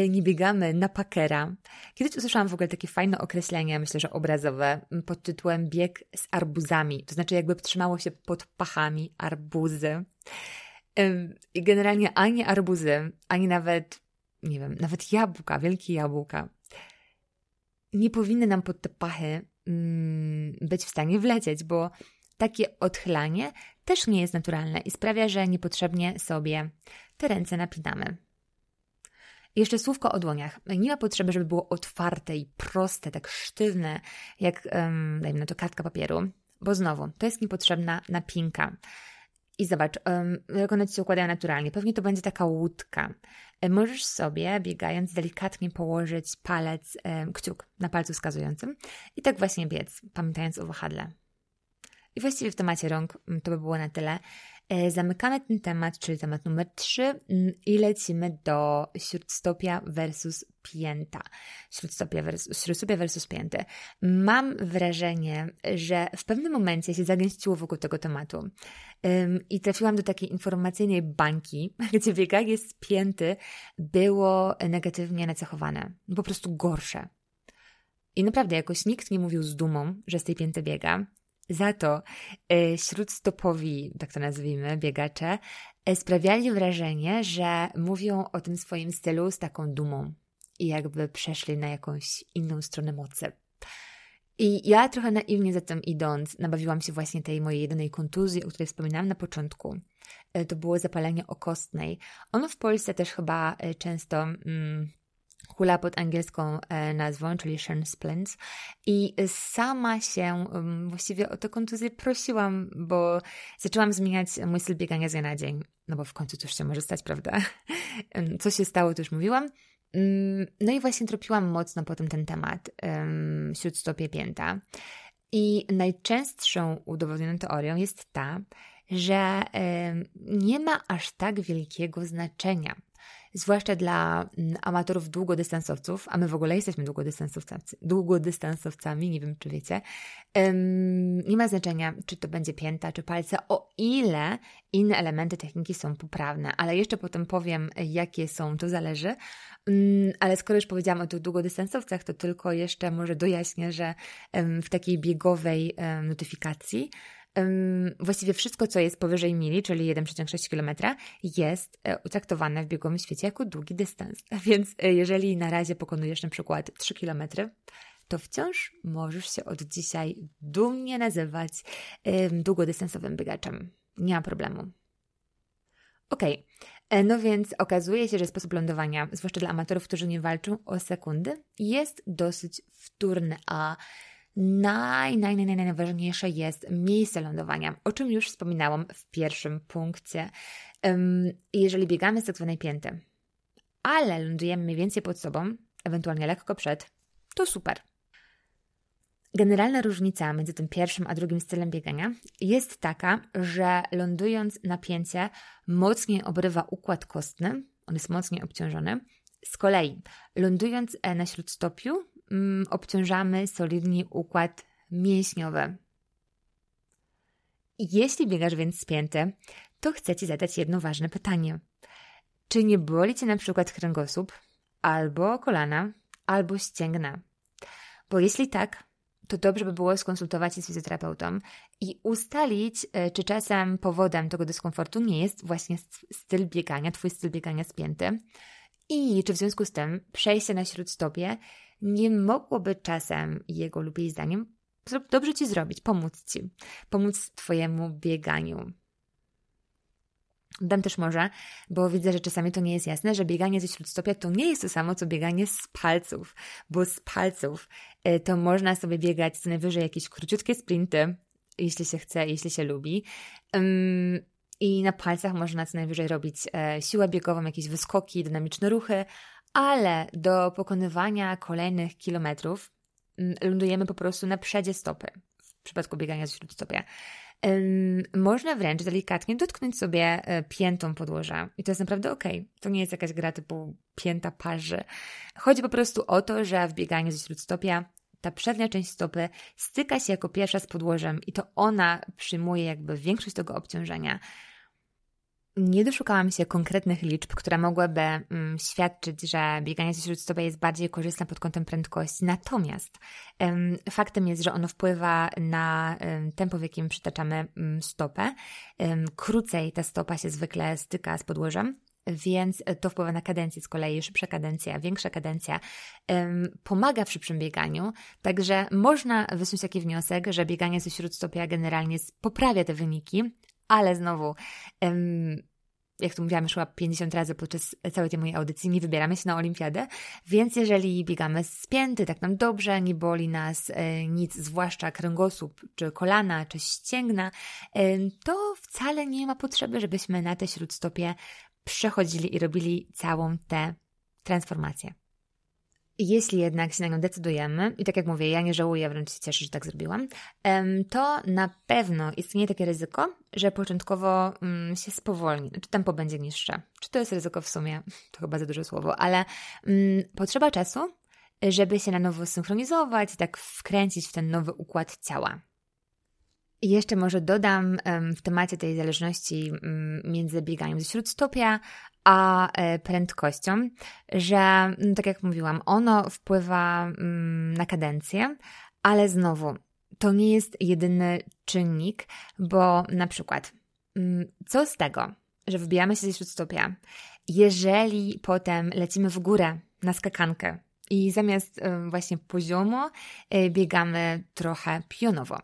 nie biegamy na pakera. Kiedyś usłyszałam w ogóle takie fajne określenie, myślę, że obrazowe, pod tytułem bieg z arbuzami. To znaczy, jakby trzymało się pod pachami arbuzy. I generalnie ani arbuzy, ani nawet, nie wiem, nawet jabłka, wielkie jabłka, nie powinny nam pod te pachy mm, być w stanie wlecieć, bo takie odchylanie też nie jest naturalne i sprawia, że niepotrzebnie sobie te ręce napinamy. Jeszcze słówko o dłoniach. Nie ma potrzeby, żeby było otwarte i proste, tak sztywne, jak, um, dajmy na to, kartka papieru, bo znowu, to jest niepotrzebna napinka. I zobacz, um, jak one ci się układają naturalnie. Pewnie to będzie taka łódka. E, możesz sobie, biegając, delikatnie położyć palec, um, kciuk na palcu wskazującym i tak właśnie biec, pamiętając o wahadle. I właściwie w temacie rąk to by było na tyle. E, zamykamy ten temat, czyli temat numer 3 mm, i lecimy do śródstopia versus pięta. Śródstopia versus, śródstopia versus pięty. Mam wrażenie, że w pewnym momencie się zagęściło wokół tego tematu um, i trafiłam do takiej informacyjnej bańki, gdzie bieganie z pięty było negatywnie nacechowane. Po prostu gorsze. I naprawdę jakoś nikt nie mówił z dumą, że z tej pięty biega. Za to y, śródstopowi, tak to nazwijmy, biegacze, y, sprawiali wrażenie, że mówią o tym swoim stylu z taką dumą i jakby przeszli na jakąś inną stronę mocy. I ja trochę naiwnie za tym idąc, nabawiłam się właśnie tej mojej jedynej kontuzji, o której wspominałam na początku. Y, to było zapalenie okostnej. Ono w Polsce też chyba często mm, hula pod angielską e, nazwą, czyli splints. I sama się um, właściwie o tę kontuzję prosiłam, bo zaczęłam zmieniać mój styl biegania z dnia na dzień. No bo w końcu coś się może stać, prawda? Co się stało, to już mówiłam. Mm, no i właśnie tropiłam mocno potem ten temat śródstopie pięta. I najczęstszą udowodnioną teorią jest ta, że nie ma aż tak wielkiego znaczenia zwłaszcza dla mm, amatorów długodystansowców, a my w ogóle jesteśmy długodystansowcami, długodystansowcami nie wiem czy wiecie, nie ma znaczenia, czy to będzie pięta, czy palce, o ile inne elementy techniki są poprawne, ale jeszcze potem powiem, jakie są, to zależy. Ale skoro już powiedziałam o tych długodystansowcach, to tylko jeszcze może dojaśnię, że w takiej biegowej notyfikacji właściwie wszystko, co jest powyżej mili, czyli 1,6 km, jest e, traktowane w biegowym świecie jako długi dystans. Więc e, jeżeli na razie pokonujesz na przykład 3 km, to wciąż możesz się od dzisiaj dumnie nazywać długodystansowym biegaczem. Nie ma problemu. Okej, okay. E, no więc okazuje się, że sposób lądowania, zwłaszcza dla amatorów, którzy nie walczą o sekundy, jest dosyć wtórny, a naj, naj, naj, najważniejsze jest miejsce lądowania, o czym już wspominałam w pierwszym punkcie. Jeżeli biegamy z tak zwanej pięty, ale lądujemy mniej więcej pod sobą, ewentualnie lekko przed, to super. Generalna różnica między tym pierwszym a drugim stylem biegania jest taka, że lądując na pięcie mocniej obrywa układ kostny, on jest mocniej obciążony. Z kolei lądując e, na śródstopiu mm, obciążamy solidnie układ mięśniowy. Jeśli biegasz więc spięty, to chcę Ci zadać jedno ważne pytanie. Czy nie boli Cię na przykład kręgosłup, albo kolana, albo ścięgna? Bo jeśli tak, to dobrze by było skonsultować się z fizjoterapeutą i ustalić, e, czy czasem powodem tego dyskomfortu nie jest właśnie styl biegania, Twój styl biegania spięty i czy w związku z tym przejście na śródstopie nie mogłoby czasem jego lub jej zdaniem dobrze ci zrobić, pomóc ci, pomóc twojemu bieganiu. Dam też może, bo widzę, że czasami to nie jest jasne, że bieganie ze śródstopia to nie jest to samo, co bieganie z palców, bo z palców e, to można sobie biegać co najwyżej jakieś króciutkie sprinty, jeśli się chce, jeśli się lubi. I na palcach można co najwyżej robić e, siłę biegową, jakieś wyskoki, dynamiczne ruchy, ale do pokonywania kolejnych kilometrów mm, lądujemy po prostu na przedzie stopy w przypadku biegania z śródstopia. Można wręcz delikatnie dotknąć sobie e, piętą podłoża i to jest naprawdę ok. To nie jest jakaś gra typu pięta parzy. Chodzi po prostu o to, że w bieganiu ze śródstopia ta przednia część stopy styka się jako pierwsza z podłożem i to ona przyjmuje jakby większość tego obciążenia nie doszukałam się konkretnych liczb, które mogłyby mm, świadczyć, że bieganie ze śródstopia jest bardziej korzystne pod kątem prędkości. Natomiast ym, faktem jest, że ono wpływa na ym, tempo, w jakim przytaczamy ym, stopę. krócej ta stopa się zwykle styka z podłożem, więc to wpływa na kadencję z kolei, szybsza kadencja, większa kadencja pomaga w szybszym bieganiu, także można wysnuć taki wniosek, że bieganie ze śródstopia generalnie poprawia te wyniki, ale znowu, jak tu mówiłam już chyba 50 razy podczas całej tej mojej audycji, nie wybieramy się na olimpiadę, więc jeżeli biegamy spięty, tak nam dobrze, nie boli nas e, nic, zwłaszcza kręgosłup, czy kolana, czy ścięgna, to wcale nie ma potrzeby, żebyśmy na te śródstopie przechodzili i robili całą tę transformację. Jeśli jednak się na nią decydujemy, i tak jak mówię, ja nie żałuję, wręcz się cieszę, że tak zrobiłam, to na pewno istnieje takie ryzyko, że początkowo mm, się spowolni, czy tempo będzie niższe. Czy to jest ryzyko w sumie? To chyba za duże słowo, ale mm, potrzeba czasu, żeby się na nowo synchronizować, tak wkręcić w ten nowy układ ciała. I jeszcze może dodam w temacie tej zależności mm, między bieganiem ze śródstopia a e, prędkością, że, no, tak jak mówiłam, ono wpływa mm, na kadencję, ale znowu, to nie jest jedyny czynnik, bo na przykład, mm, co z tego, że wybijamy się ze śródstopia, jeżeli potem lecimy w górę na skakankę i zamiast właśnie poziomo e, biegamy trochę pionowo.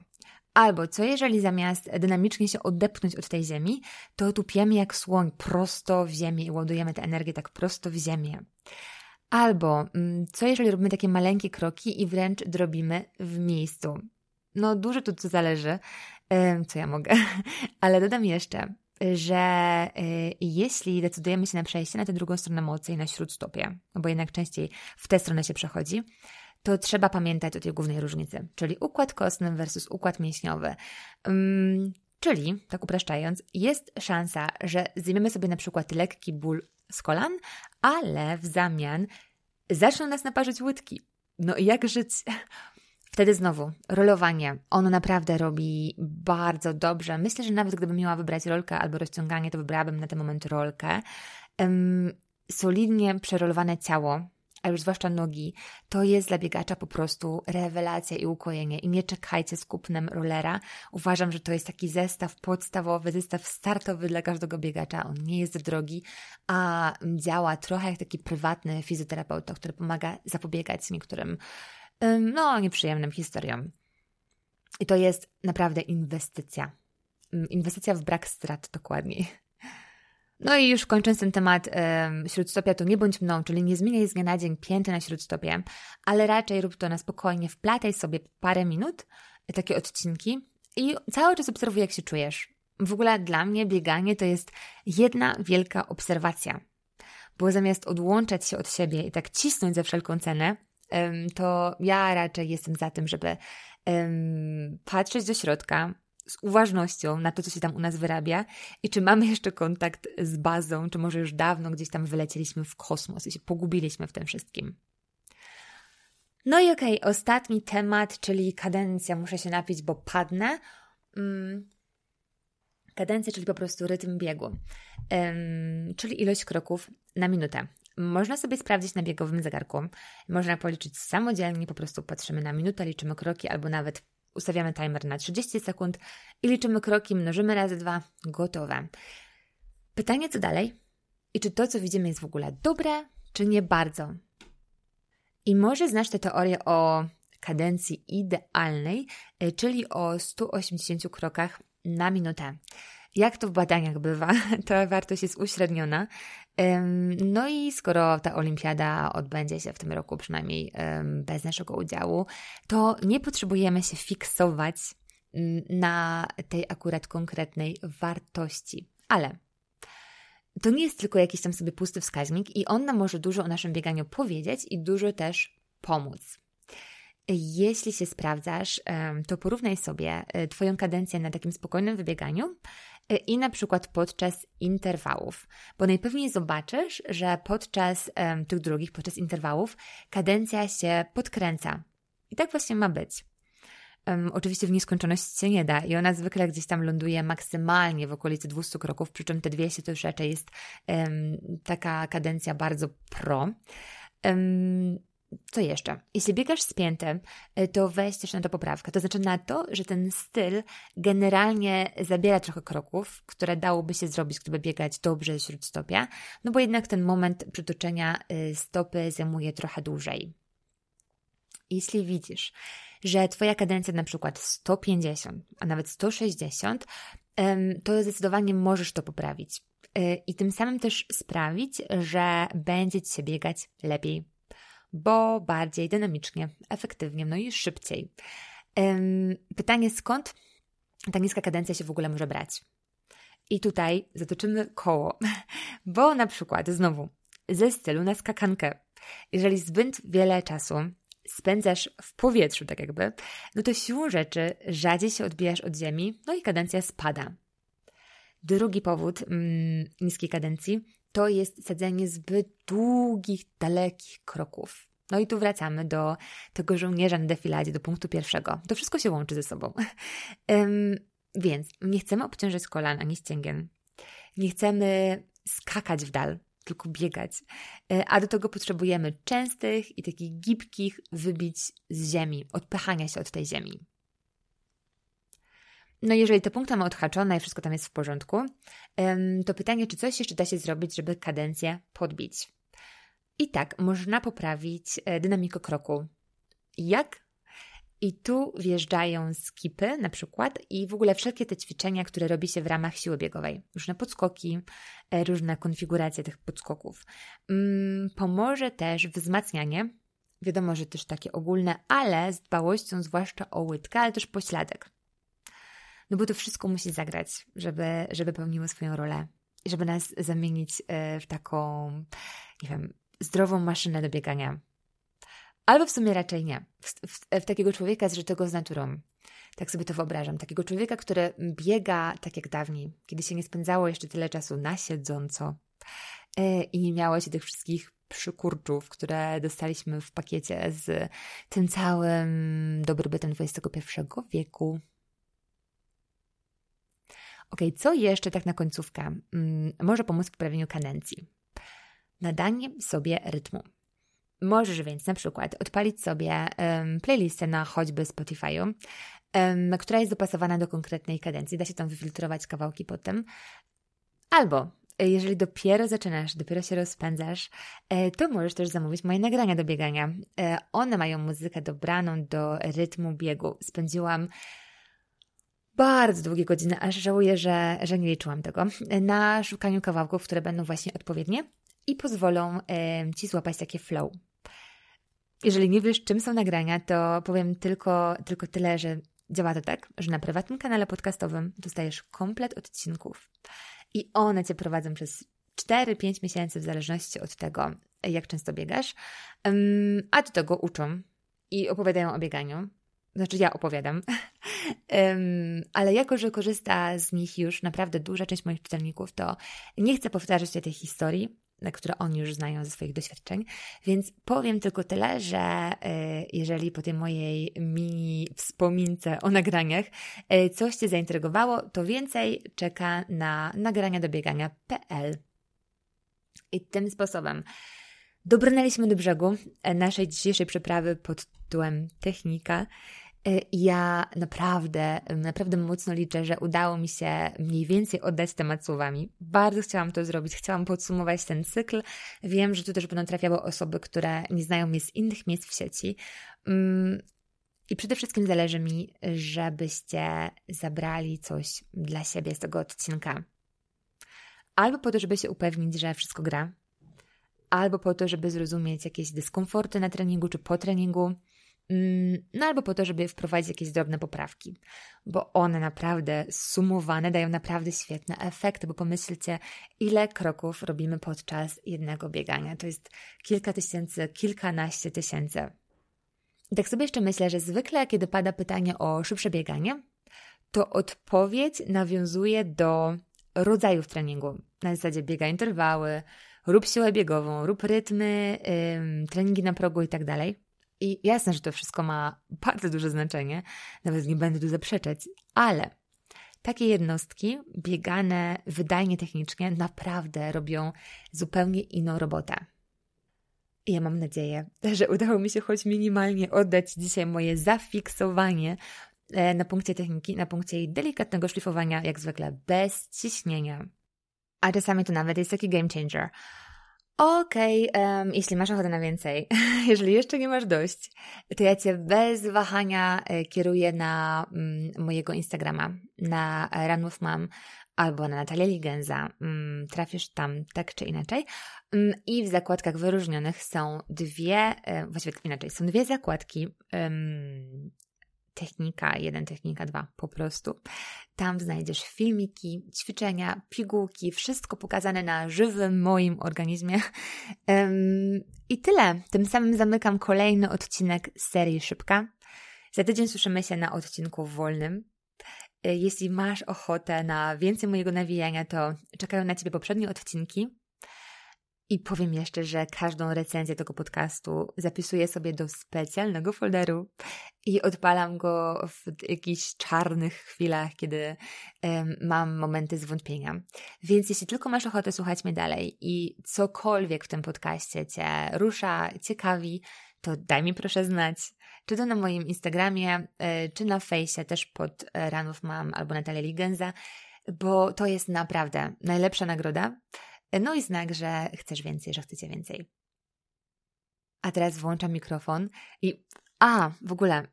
Albo co jeżeli zamiast dynamicznie się odepchnąć od tej ziemi, to tupiemy jak słoń prosto w ziemię i ładujemy tę energię tak prosto w ziemię. Albo mm, co jeżeli robimy takie maleńkie kroki i wręcz drobimy w miejscu. No dużo tu co zależy, co ja mogę, ale dodam jeszcze, że y, jeśli decydujemy się na przejście na tę drugą stronę mocy i na śródstopie, no bo jednak częściej w tę stronę się przechodzi, to trzeba pamiętać o tej głównej różnicy, czyli układ kostny versus układ mięśniowy. Um, czyli, tak upraszczając, jest szansa, że zjmiemy sobie na przykład lekki ból z kolan, ale w zamian zaczną nas naparzyć łydki. No i jak żyć? Wtedy znowu, rolowanie. Ono naprawdę robi bardzo dobrze. Myślę, że nawet gdybym miała wybrać rolkę albo rozciąganie, to wybrałabym na ten moment rolkę. Um, solidnie przerolowane ciało, a już zwłaszcza nogi, to jest dla biegacza po prostu rewelacja i ukojenie. I nie czekajcie z kupnem rollera. Uważam, że to jest taki zestaw podstawowy, zestaw startowy dla każdego biegacza. On nie jest drogi, a działa trochę jak taki prywatny fizjoterapeuta, który pomaga zapobiegać niektórym no, nieprzyjemnym historiom. I to jest naprawdę inwestycja. Inwestycja w brak strat, dokładniej. No i już kończąc ten temat um, śródstopia, to nie bądź mną, czyli nie zmieniaj z dnia na dzień pięty na śródstopie, ale raczej rób to na spokojnie, wplataj sobie parę minut, takie odcinki i cały czas obserwuj, jak się czujesz. W ogóle dla mnie bieganie to jest jedna wielka obserwacja, bo zamiast odłączać się od siebie i tak cisnąć za wszelką cenę, to ja raczej jestem za tym, żeby patrzeć do środka z uważnością na to, co się tam u nas wyrabia i czy mamy jeszcze kontakt z bazą, czy może już dawno gdzieś tam wylecieliśmy w kosmos i się pogubiliśmy w tym wszystkim. No i okej, okay, ostatni temat, czyli kadencja. Muszę się napić, bo padnę. Hmm. Kadencja, czyli po prostu rytm biegu, czyli ilość kroków na minutę. Można sobie sprawdzić na biegowym zegarku. Można policzyć samodzielnie, po prostu patrzymy na minutę, liczymy kroki, albo nawet ustawiamy timer na 30 sekund i liczymy kroki, mnożymy razy dwa, gotowe. Pytanie, co dalej? I czy to, co widzimy, jest w ogóle dobre, czy nie bardzo? I może znasz tę teorię o kadencji idealnej, e, czyli o 180 krokach na minutę. Jak to w badaniach bywa, ta wartość jest uśredniona. No i skoro ta olimpiada odbędzie się w tym roku, przynajmniej bez naszego udziału, to nie potrzebujemy się fiksować na tej akurat konkretnej wartości. Ale to nie jest tylko jakiś tam sobie pusty wskaźnik i on nam może dużo o naszym bieganiu powiedzieć i dużo też pomóc. Jeśli się sprawdzasz, to porównaj sobie e, Twoją kadencję na takim spokojnym wybieganiu i na przykład podczas interwałów, bo najpewniej zobaczysz, że podczas tych drugich, podczas interwałów, kadencja się podkręca. I tak właśnie ma być. Um, oczywiście w nieskończoność się nie da i ona zwykle gdzieś tam ląduje maksymalnie w okolicy 200 kroków, przy czym te 200 to już raczej jest um, taka kadencja bardzo pro. Um, co jeszcze? Jeśli biegasz spięty, to weź też na to poprawkę. To znaczy na to, że ten styl generalnie zabiera trochę kroków, które dałoby się zrobić, gdyby biegać dobrze śródstopia, no bo jednak ten moment przytoczenia y, stopy zajmuje trochę dłużej. Jeśli widzisz, że Twoja kadencja na przykład 150, a nawet 160, to zdecydowanie możesz to poprawić. Y, I tym samym też sprawić, że będzie Ci się biegać lepiej bo bardziej dynamicznie, efektywnie, no i szybciej. Pytanie skąd ta niska kadencja się w ogóle może brać? I tutaj zatoczymy koło, bo na przykład znowu ze stylu na skakankę. Jeżeli zbyt wiele czasu spędzasz w powietrzu, tak jakby, no to siłą rzeczy rzadziej się odbijasz od ziemi, no i kadencja spada. Drugi powód mm, niskiej kadencji to jest sadzenie zbyt długich, dalekich kroków. No i tu wracamy do tego żołnierza na defiladzie, do punktu pierwszego. To wszystko się łączy ze sobą. Więc nie chcemy obciążać kolan ani ścięgien. Nie chcemy skakać w dal. tylko biegać. E, a do tego potrzebujemy częstych i takich gibkich wybić z ziemi, odpychania się od tej ziemi. No jeżeli te punkty mamy odhaczone i wszystko tam jest w porządku, to pytanie, czy coś jeszcze da się zrobić, żeby kadencję podbić. I tak, można poprawić e, dynamikę kroku. Jak? I tu wjeżdżają skipy na przykład i w ogóle wszelkie te ćwiczenia, które robi się w ramach siły biegowej. Różne podskoki, e, różne konfiguracje tych podskoków. Mm, pomoże też wzmacnianie, wiadomo, że też takie ogólne, ale z dbałością zwłaszcza o łydkę, ale też pośladek. No bo to wszystko musi zagrać, żeby, żeby pełniło swoją rolę. Żeby nas zamienić e, w taką, nie wiem, zdrową maszynę do biegania. Albo w sumie raczej nie. W, w, w takiego człowieka z żytego z naturą. Tak sobie to wyobrażam. Takiego człowieka, który biega tak jak dawniej, kiedy się nie spędzało jeszcze tyle czasu na siedząco yy, i nie miało się tych wszystkich przykurczów, które dostaliśmy w pakiecie z tym całym dobrobytem XXI wieku. Ok, co jeszcze tak na końcówkę hmm, może pomóc w poprawieniu kadencji? Nadanie sobie rytmu. Możesz więc na przykład odpalić sobie um, playlistę na choćby Spotify'u, um, która jest dopasowana do konkretnej kadencji. Da się tam wyfiltrować kawałki potem. Albo jeżeli dopiero zaczynasz, dopiero się rozpędzasz, e, to możesz też zamówić moje nagrania do biegania. E, one mają muzykę dobraną do rytmu biegu. Spędziłam bardzo długie godziny, aż żałuję, że, że nie liczyłam tego, na szukaniu kawałków, które będą właśnie odpowiednie i pozwolą e, Ci złapać takie flow. Jeżeli nie wiesz, czym są nagrania, to powiem tylko, tylko tyle, że działa to tak, że na prywatnym kanale podcastowym dostajesz komplet odcinków i one cię prowadzą przez 4-5 miesięcy, w zależności od tego, jak często biegasz, a do tego uczą i opowiadają o bieganiu. Znaczy, ja opowiadam, ale jako, że korzysta z nich już naprawdę duża część moich czytelników, to nie chcę powtarzać tej historii, które oni już znają ze swoich doświadczeń. Więc powiem tylko tyle, że y, jeżeli po tej mojej mini wspomince o nagraniach y, coś Cię zaintrygowało, to więcej czeka na nagrania do biegania.pl. I tym sposobem dobrnęliśmy do brzegu e, naszej dzisiejszej przeprawy pod tytułem Technika. Y, ja naprawdę, naprawdę mocno liczę, że udało mi się mniej więcej oddać temat słowami. Bardzo chciałam to zrobić, chciałam podsumować ten cykl. Wiem, że tu też będą trafiały osoby, które nie znają mnie z innych miejsc w sieci. Mm, I przede wszystkim zależy mi, żebyście zabrali coś dla siebie z tego odcinka. Albo po to, żeby się upewnić, że wszystko gra, albo po to, żeby zrozumieć jakieś dyskomforty na treningu czy po treningu no albo po to, żeby wprowadzić jakieś drobne poprawki, bo one naprawdę sumowane dają naprawdę świetne efekty, bo pomyślcie, ile kroków robimy podczas jednego biegania. To jest kilka tysięcy, kilkanaście tysięcy. I tak sobie jeszcze myślę, że zwykle, kiedy pada pytanie o szybsze bieganie, to odpowiedź nawiązuje do rodzajów treningu. Na zasadzie biega interwały, rób siłę biegową, rób rytmy, treningi na progu i tak dalej. I jasne, że to wszystko ma bardzo duże znaczenie, nawet nie będę tu zaprzeczać, ale takie jednostki, biegane wydajnie technicznie, naprawdę robią zupełnie inną robotę. I ja mam nadzieję, że udało mi się choć minimalnie oddać dzisiaj moje zafiksowanie e, na punkcie techniki, na punkcie jej delikatnego szlifowania, jak zwykle bez ciśnienia. A czasami to nawet jest taki game changer. Okej, okay, um, jeśli masz ochotę na więcej, jeżeli jeszcze nie masz dość, to ja Cię bez wahania e, kieruję na mm, mojego Instagrama, na Run with Mom albo na Natalię Ligenza. Mm, trafisz tam tak czy inaczej. Mm, I w zakładkach wyróżnionych są dwie, e, właściwie inaczej, są dwie zakładki technika 1, technika 2 po prostu. Tam znajdziesz filmiki, ćwiczenia, pigułki, wszystko pokazane na żywym moim organizmie. I tyle. Tym samym zamykam kolejny odcinek serii Szybka. Za tydzień słyszymy się na odcinku wolnym. E, jeśli masz ochotę na więcej mojego nawijania, to czekają na Ciebie poprzednie odcinki. I powiem jeszcze, że każdą recenzję tego podcastu zapisuję sobie do specjalnego folderu i odpalam go w jakichś czarnych chwilach, kiedy um, mam momenty zwątpienia. Więc jeśli tylko masz ochotę słuchać mnie dalej i cokolwiek w tym podcaście Cię rusza, ciekawi, to daj mi proszę znać. Czy to na moim Instagramie, e, czy na fejsie, też pod e, Ranów Mam albo Natalia Ligenza, bo to jest naprawdę najlepsza nagroda no i znak, że chcesz więcej, że chcecie więcej. A teraz włączam mikrofon i. A, w ogóle,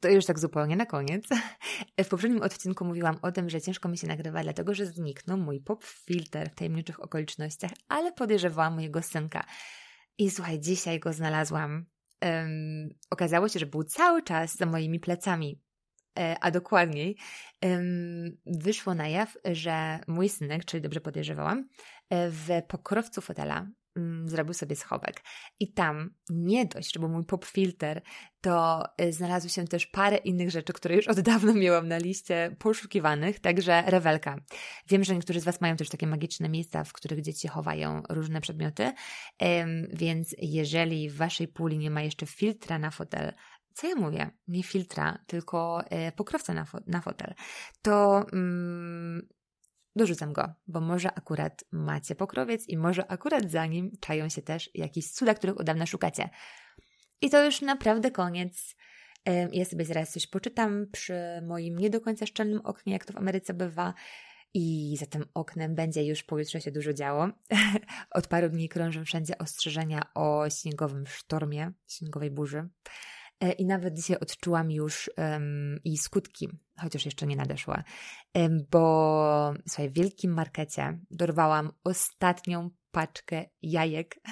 to już tak zupełnie na koniec. W poprzednim odcinku mówiłam o tym, że ciężko mi się nagrywa, dlatego że zniknął mój pop filter w tajemniczych okolicznościach, ale podejrzewałam mojego synka. I słuchaj, dzisiaj go znalazłam. Um, okazało się, że był cały czas za moimi plecami. E, a dokładniej wyszło na jaw, że mój synek, czyli dobrze podejrzewałam, e, w pokrowcu fotela mm, zrobił sobie schowek. I tam nie dość, że był mój pop filter, to e, znalazły się też parę innych rzeczy, które już od dawna miałam na liście poszukiwanych, także rewelka. Wiem, że niektórzy z Was mają też takie magiczne miejsca, w których dzieci chowają różne przedmioty, więc jeżeli w Waszej puli nie ma jeszcze filtra na fotel, co ja mówię? Nie filtra, tylko e, pokrowca na, fo na fotel. To mm, dorzucam go, bo może akurat macie pokrowiec i może akurat za nim czają się też jakieś cuda, których od dawna szukacie. I to już naprawdę koniec. E, ja sobie zaraz coś poczytam przy moim nie do końca szczelnym oknie, jak to w Ameryce bywa. I za tym oknem będzie już pojutrze się dużo działo. Od paru dni krążą wszędzie ostrzeżenia o śniegowym sztormie, śniegowej burzy. E, I nawet dzisiaj odczułam już um, jej skutki, chociaż jeszcze nie nadeszła, um, bo słuchaj, w wielkim markecie dorwałam ostatnią paczkę jajek.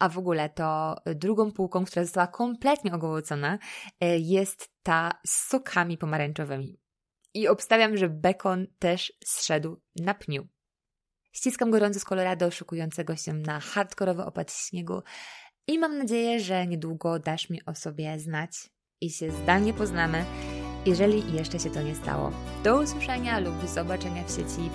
A w ogóle to drugą półką, która została kompletnie ogołocona, e, jest ta z sokami pomarańczowymi. I obstawiam, że bekon też zszedł na pniu. Ściskam gorąco z Colorado, szykującego się na hardkorowy opad śniegu. I mam nadzieję, że niedługo dasz mi o sobie znać i się zdalnie poznamy, jeżeli jeszcze się to nie stało. Do usłyszenia lub zobaczenia w sieci